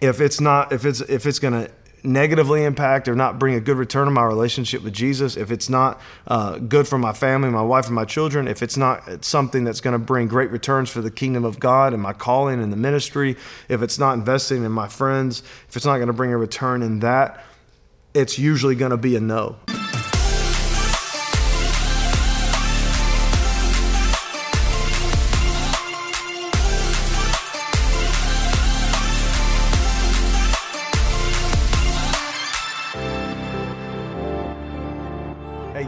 if it's not if it's if it's going to negatively impact or not bring a good return on my relationship with Jesus, if it's not uh, good for my family, my wife, and my children, if it's not something that's going to bring great returns for the kingdom of God and my calling and the ministry, if it's not investing in my friends, if it's not going to bring a return in that, it's usually going to be a no.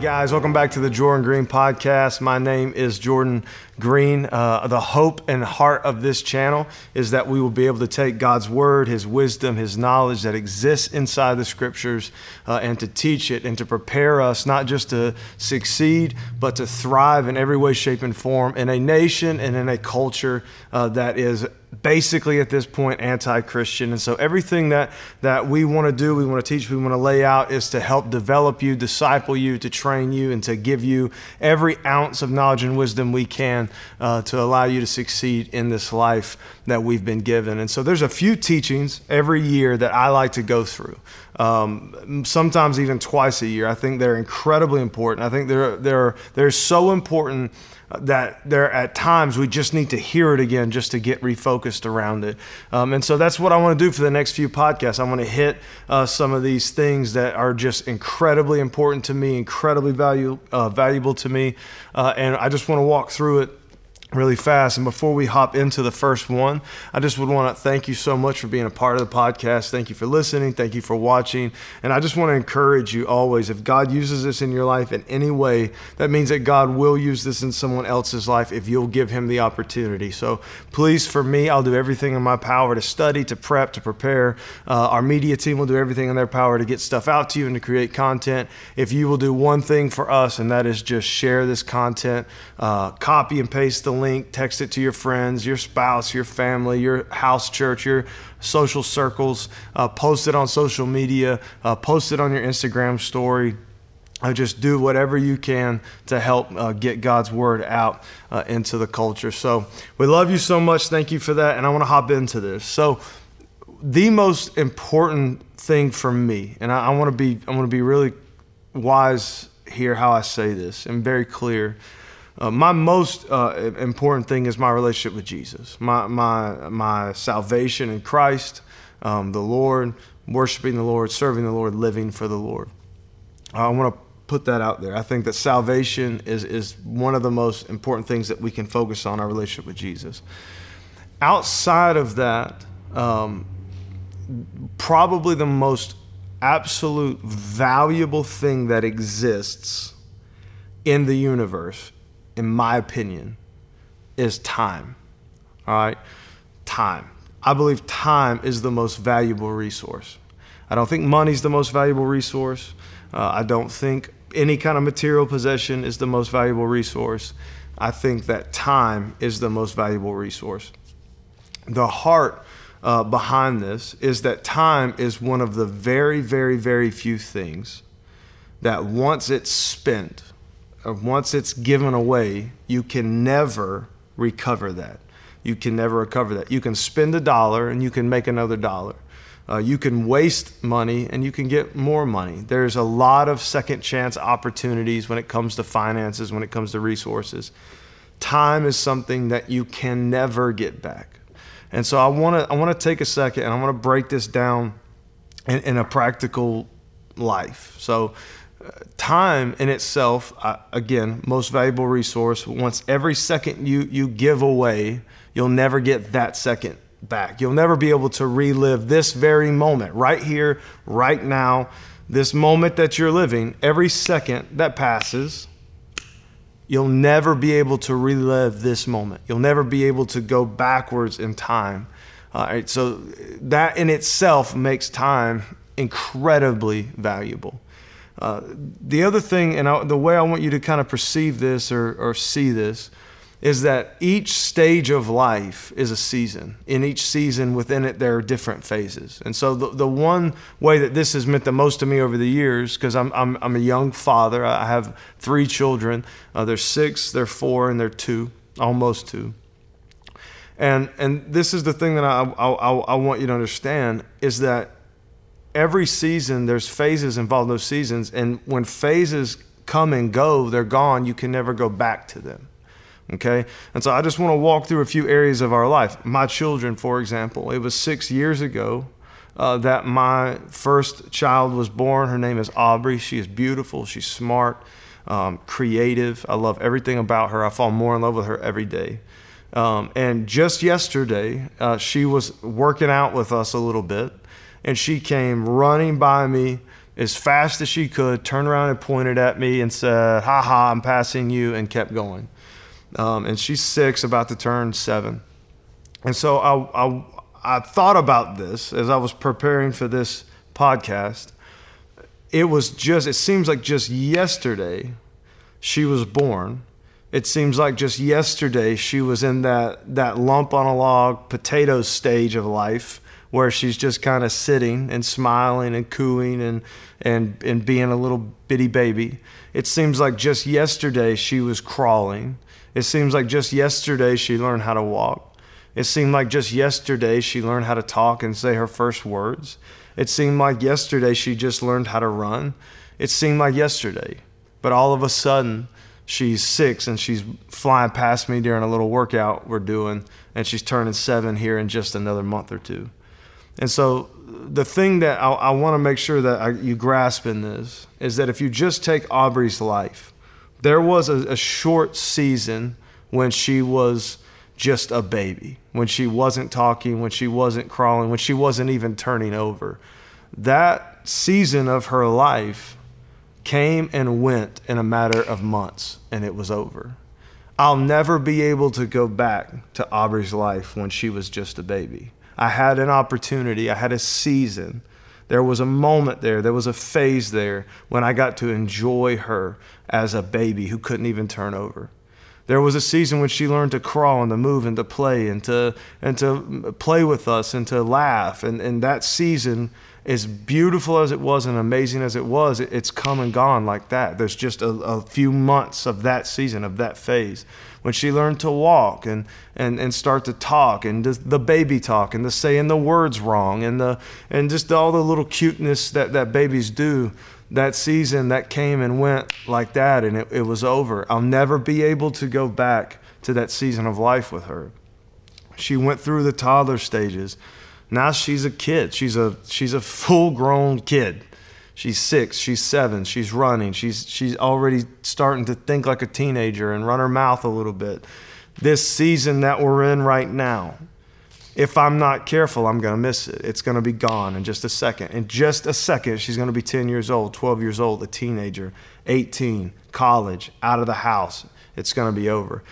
Guys. Welcome back to the Jordan Green Podcast. My name is Jordan Green. Uh, the hope and heart of this channel is that we will be able to take God's word, His wisdom, His knowledge that exists inside the scriptures uh, and to teach it and to prepare us not just to succeed, but to thrive in every way, shape, and form in a nation and in a culture uh, that is basically at this point anti-christian. And so everything that that we want to do we want to teach we want to lay out is to help develop you disciple you to train you and to give you every ounce of knowledge and wisdom we can uh, to allow you to succeed in this life that we've been given. And so there's a few teachings every year that i like to go through. Um, sometimes even twice a year. I think they're incredibly important. I think they're they're they're so important that there at times we just need to hear it again just to get refocused around it. Um, and so that's what I want to do for the next few podcasts. I want to hit uh, some of these things that are just incredibly important to me, incredibly value, uh, valuable to me. Uh, and I just want to walk through it really fast. And before we hop into the first one, I just would want to thank you so much for being a part of the podcast. Thank you for listening. Thank you for watching. And I just want to encourage you always if God uses this in your life in any way, that means that God will use this in someone else's life if you'll give him the opportunity. So please, for me, I'll do everything in my power to study, to prep, to prepare. Uh, our media team will do everything in their power to get stuff out to you and to create content. If you will do one thing for us, and that is just share this content, uh, copy and paste the link, text it to your friends, your spouse, your family, your house church, your social circles, uh, post it on social media, uh, post it on your Instagram story. Uh, just do whatever you can to help uh, get God's word out uh, into the culture. So we love you so much. Thank you for that. And I want to hop into this. So the most important thing for me, and I, I want to be, I want to be really wise here how I say this and very clear. Uh, my most uh, important thing is my relationship with Jesus, my, my, my salvation in Christ, um, the Lord, worshiping the Lord, serving the Lord, living for the Lord. I want to put that out there. I think that salvation is, is one of the most important things that we can focus on our relationship with Jesus. Outside of that, um, probably the most absolute valuable thing that exists in the universe in my opinion, is time. All right? Time. I believe time is the most valuable resource. I don't think money's the most valuable resource. Uh, I don't think any kind of material possession is the most valuable resource. I think that time is the most valuable resource. The heart uh, behind this is that time is one of the very, very, very few things that once it's spent, once it's given away, you can never recover that. You can never recover that. You can spend a dollar and you can make another dollar. Uh, you can waste money and you can get more money. There's a lot of second chance opportunities when it comes to finances, when it comes to resources. Time is something that you can never get back. And so I want to I want to take a second and I want to break this down in, in a practical life. So time in itself, again, most valuable resource. Once every second you, you give away, you'll never get that second back. You'll never be able to relive this very moment, right here, right now, this moment that you're living. Every second that passes, you'll never be able to relive this moment. You'll never be able to go backwards in time. All right, so that in itself makes time incredibly valuable. Uh, the other thing, and I, the way I want you to kind of perceive this or, or see this, is that each stage of life is a season. In each season within it, there are different phases. And so, the, the one way that this has meant the most to me over the years, because I'm, I'm, I'm, a young father, I have three children. Uh, they're six, they're four, and they're two, almost two. And and this is the thing that I I, I, I want you to understand is that every season there's phases involved in those seasons, and when phases come and go, they're gone. You can never go back to them. Okay? And so I just want to walk through a few areas of our life. My children, for example, it was six years ago uh, that my first child was born. Her name is Aubrey. She is beautiful, she's smart, um, creative. I love everything about her. I fall more in love with her every day. Um, and just yesterday, uh, she was working out with us a little bit, and she came running by me as fast as she could, turned around and pointed at me and said, Ha ha, I'm passing you, and kept going. Um, and she's six, about to turn seven. And so I, I, I thought about this as I was preparing for this podcast. It was just, it seems like just yesterday she was born. It seems like just yesterday she was in that, that lump on a log potato stage of life where she's just kind of sitting and smiling and cooing and, and, and being a little bitty baby. It seems like just yesterday she was crawling. It seems like just yesterday she learned how to walk. It seemed like just yesterday she learned how to talk and say her first words. It seemed like yesterday she just learned how to run. It seemed like yesterday. But all of a sudden, she's six and she's flying past me during a little workout we're doing, and she's turning seven here in just another month or two. And so, the thing that I, I want to make sure that I, you grasp in this is that if you just take Aubrey's life, there was a, a short season when she was just a baby, when she wasn't talking, when she wasn't crawling, when she wasn't even turning over. That season of her life came and went in a matter of months, and it was over. I'll never be able to go back to Aubrey's life when she was just a baby. I had an opportunity, I had a season. There was a moment there, there was a phase there when I got to enjoy her as a baby who couldn't even turn over. There was a season when she learned to crawl and to move and to play and to, and to play with us and to laugh. And, and that season, as beautiful as it was and amazing as it was, it, it's come and gone like that. There's just a, a few months of that season, of that phase. When she learned to walk and, and, and start to talk and the baby talk and the saying the words wrong and, the, and just all the little cuteness that, that babies do that season that came and went like that and it, it was over. I'll never be able to go back to that season of life with her. She went through the toddler stages. Now she's a kid. She's a she's a full-grown kid. She's six, she's seven, she's running, she's she's already starting to think like a teenager and run her mouth a little bit. This season that we're in right now, if I'm not careful, I'm going to miss it. It's going to be gone in just a second. In just a second, she's going to be 10 years old, 12 years old, a teenager, 18, college, out of the house. It's going to be over.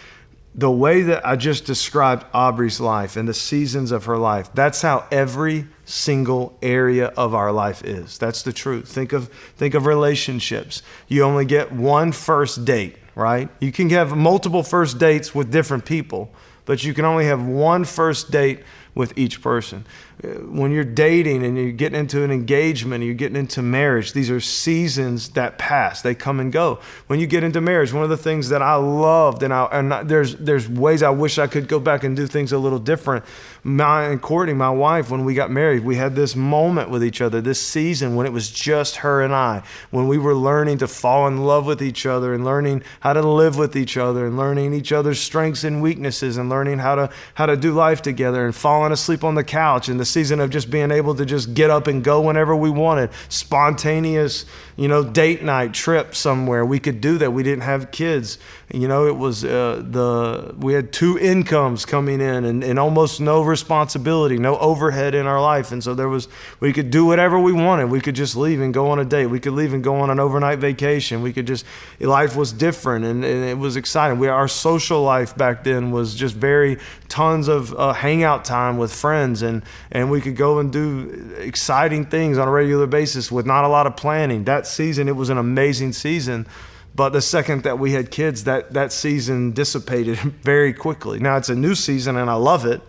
The way that I just described Aubrey's life and the seasons of her life, that's how every single area of our life is. That's the truth. Think of think of relationships. You only get one first date, right? You can have multiple first dates with different people but you can only have one first date with each person. When you're dating and you're getting into an engagement, you're getting into marriage, these are seasons that pass. They come and go. When you get into marriage, one of the things that I loved, and, I, and there's, there's ways I wish I could go back and do things a little different. My and Courtney, my wife, when we got married, we had this moment with each other, this season when it was just her and I, when we were learning to fall in love with each other and learning how to live with each other and learning each other's strengths and weaknesses and learning how to how to do life together and falling asleep on the couch in the season of just being able to just get up and go whenever we wanted. Spontaneous, you know, date night trip somewhere. We could do that. We didn't have kids. You know, it was uh, the we had two incomes coming in and, and almost no responsibility, no overhead in our life, and so there was we could do whatever we wanted. We could just leave and go on a date. We could leave and go on an overnight vacation. We could just life was different and, and it was exciting. We our social life back then was just very tons of uh, hangout time with friends and and we could go and do exciting things on a regular basis with not a lot of planning. That season it was an amazing season but the second that we had kids, that, that season dissipated very quickly. Now it's a new season and I love it,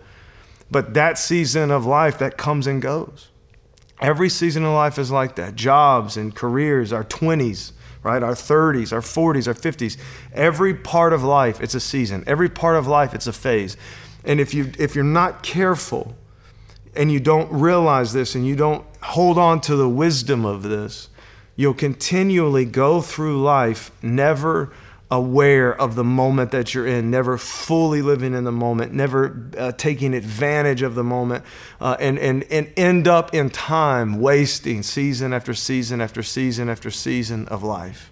but that season of life that comes and goes. Every season of life is like that. Jobs and careers, our 20s, right? Our 30s, our 40s, our 50s. Every part of life, it's a season. Every part of life, it's a phase. And if you if you're not careful and you don't realize this and you don't hold on to the wisdom of this, you'll continually go through life never aware of the moment that you're in, never fully living in the moment, never uh, taking advantage of the moment, uh, and, and, and end up in time wasting season after season after season after season of life.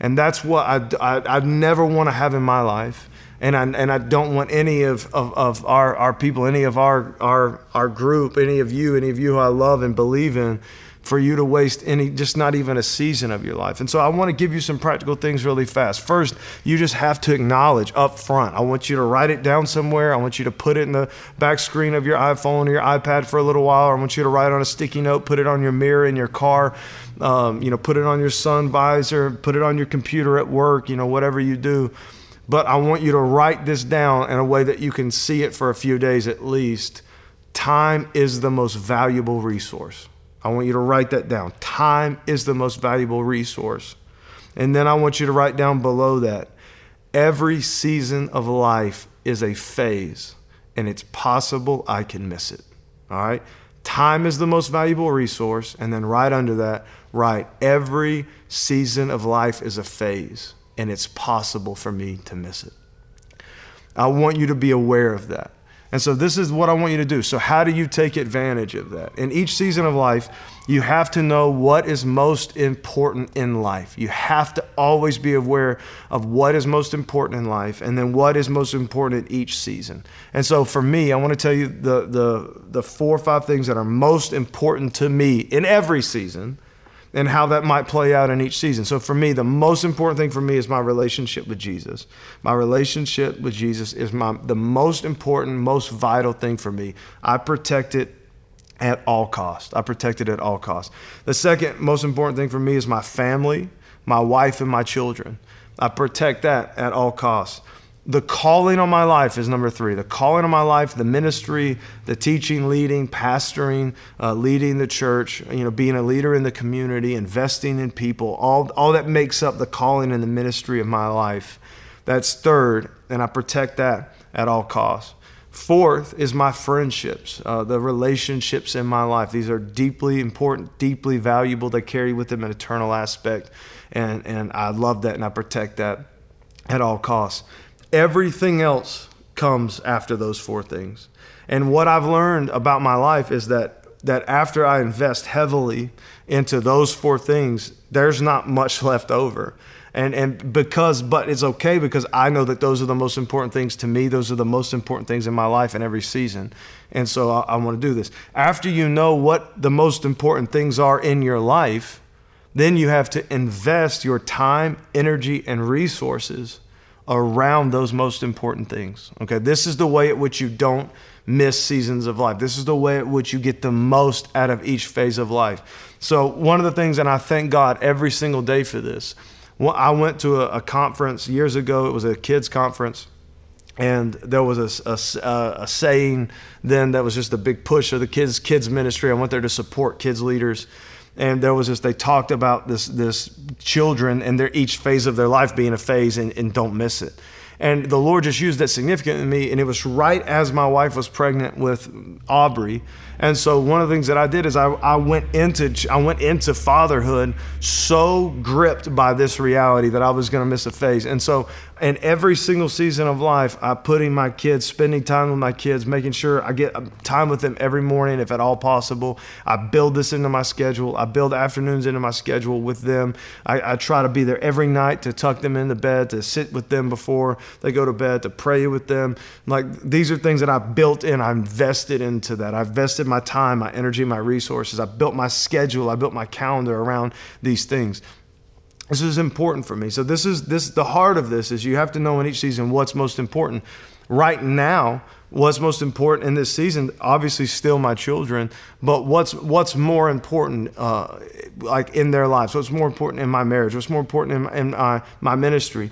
And that's what I, I, I never want to have in my life. And I, and I don't want any of, of, of our, our people, any of our, our, our group, any of you, any of you who I love and believe in, for you to waste any, just not even a season of your life. And so I want to give you some practical things really fast. First, you just have to acknowledge up front. I want you to write it down somewhere. I want you to put it in the back screen of your iPhone or your iPad for a little while. I want you to write on a sticky note, put it on your mirror in your car, um, you know, put it on your sun visor, put it on your computer at work, you know, whatever you do. But I want you to write this down in a way that you can see it for a few days at least. Time is the most valuable resource. I want you to write that down. Time is the most valuable resource. And then I want you to write down below that every season of life is a phase, and it's possible I can miss it. All right? Time is the most valuable resource. And then right under that, write every season of life is a phase, and it's possible for me to miss it. I want you to be aware of that. And so this is what I want you to do. So how do you take advantage of that? In each season of life, you have to know what is most important in life. You have to always be aware of what is most important in life and then what is most important in each season. And so for me, I want to tell you the the the four or five things that are most important to me in every season and how that might play out in each season. So for me, the most important thing for me is my relationship with Jesus. My relationship with Jesus is my the most important, most vital thing for me. I protect it at all cost. I protect it at all cost. The second most important thing for me is my family, my wife and my children. I protect that at all costs the calling on my life is number three. The calling on my life, the ministry, the teaching, leading, pastoring, uh, leading the church, you know, being a leader in the community, investing in people, all, all that makes up the calling and the ministry of my life. That's third, and I protect that at all costs. Fourth is my friendships, uh, the relationships in my life. These are deeply important, deeply valuable. They carry with them an eternal aspect, and, and I love that and I protect that at all costs. Everything else comes after those four things. And what I've learned about my life is that that after I invest heavily into those four things, there's not much left over. And and because but it's okay because I know that those are the most important things to me. Those are the most important things in my life in every season. And so I, I want to do this. After you know what the most important things are in your life, then you have to invest your time, energy, and resources around those most important things. Okay, this is the way at which you don't miss seasons of life. This is the way at which you get the most out of each phase of life. So, one of the things, and I thank God every single day for this. I went to a, a conference years ago, it was a kids' conference. And there was a, a, uh, a saying then that was just a big push of the kids kids ministry. I went there to support kids leaders, and there was this they talked about this this children and their each phase of their life being a phase and, and don't miss it and the lord just used that significant in me and it was right as my wife was pregnant with aubrey and so one of the things that I did is I, I went into I went into fatherhood so gripped by this reality that I was going to miss a phase. And so in every single season of life, I putting my kids, spending time with my kids, making sure I get um, time with them every morning if at all possible. I build this into my schedule. I build afternoons into my schedule with them. I, I try to be there every night to tuck them into bed, to sit with them before they go to bed, to pray with them. Like these are things that I built in. I invested into that. I invested my time, my energy, my resources. I built my schedule, I built my calendar around these things. This is important for me. So this is this the heart of this is you have to know in each season what's most important. Right now, what's most important in this season obviously still my children but what's what's more important uh, like in their lives what's more important in my marriage what's more important in, in uh, my ministry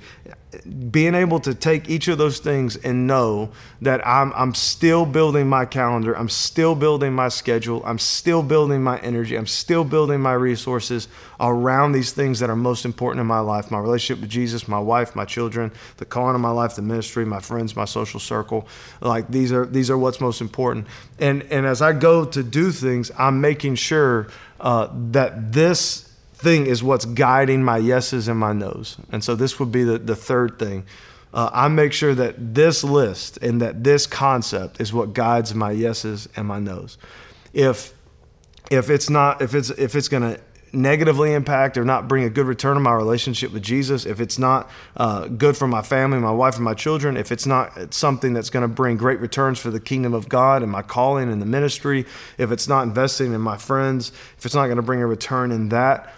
being able to take each of those things and know that I'm, I'm still building my calendar, I'm still building my schedule, I'm still building my energy, I'm still building my resources around these things that are most important in my life my relationship with Jesus, my wife, my children, the calling of my life, the ministry, my friends, my social circle. Like these are these are what's most important. And and as I go to do things, I'm making sure uh, that this thing is what's guiding my yeses and my nos. And so this would be the, the third thing. Uh, I make sure that this list and that this concept is what guides my yeses and my nos. If if it's not if it's if it's going to negatively impact or not bring a good return on my relationship with Jesus, if it's not uh, good for my family, my wife, and my children, if it's not something that's going to bring great returns for the kingdom of God and my calling and the ministry, if it's not investing in my friends, if it's not going to bring a return in that,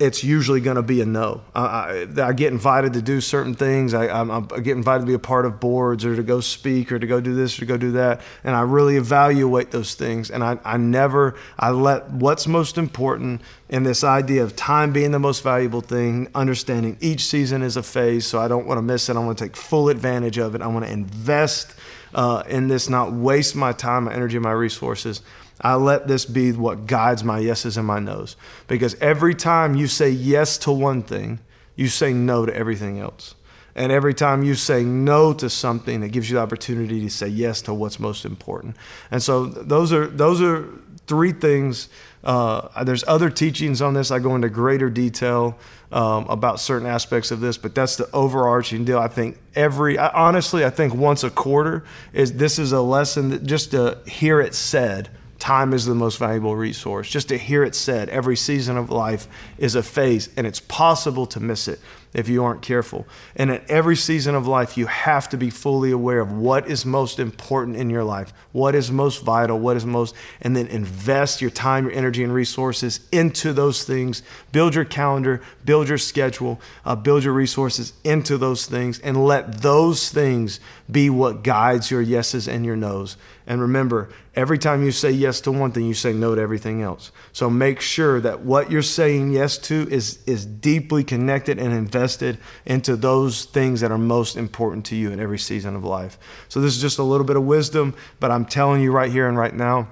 it's usually going to be a no. I, I, I, get invited to do certain things. I, I, get invited to be a part of boards or to go speak or to go do this or to go do that. And I really evaluate those things. And I, I never, I let what's most important in this idea of time being the most valuable thing, understanding each season is a phase. So I don't want to miss it. I want to take full advantage of it. I want to invest uh, in this, not waste my time, my energy, my resources. I let this be what guides my yeses and my nos. Because every time you say yes to one thing, you say no to everything else. And every time you say no to something, it gives you the opportunity to say yes to what's most important. And so those are those are three things. Uh, there's other teachings on this. I go into greater detail um, about certain aspects of this, but that's the overarching deal. I think every I, honestly, I think once a quarter is this is a lesson that just to hear it said Time is the most valuable resource. Just to hear it said, every season of life is a phase, and it's possible to miss it if you aren't careful. And at every season of life, you have to be fully aware of what is most important in your life, what is most vital, what is most, and then invest your time, your energy, and resources into those things. Build your calendar, build your schedule, uh, build your resources into those things, and let those things be what guides your yeses and your nos. And remember, every time you say yes to one thing, you say no to everything else. So make sure that what you're saying yes to is, is deeply connected and invested into those things that are most important to you in every season of life. So this is just a little bit of wisdom, but I'm telling you right here and right now,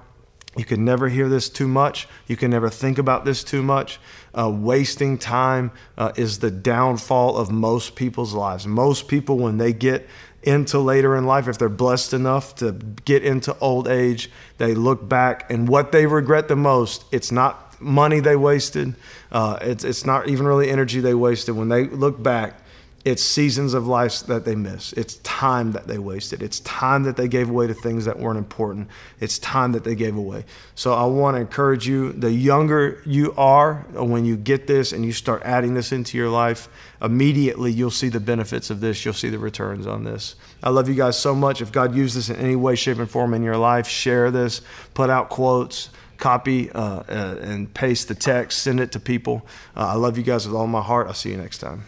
you can never hear this too much. You can never think about this too much. Uh, wasting time uh, is the downfall of most people's lives. Most people, when they get into later in life, if they're blessed enough to get into old age, they look back and what they regret the most, it's not money they wasted, uh, it's, it's not even really energy they wasted. When they look back, it's seasons of life that they miss. It's time that they wasted. It's time that they gave away to things that weren't important. It's time that they gave away. So I want to encourage you the younger you are, when you get this and you start adding this into your life, immediately you'll see the benefits of this. You'll see the returns on this. I love you guys so much. If God used this in any way, shape, and form in your life, share this, put out quotes copy uh, uh, and paste the text, send it to people. Uh, I love you guys with all my heart. I'll see you next time.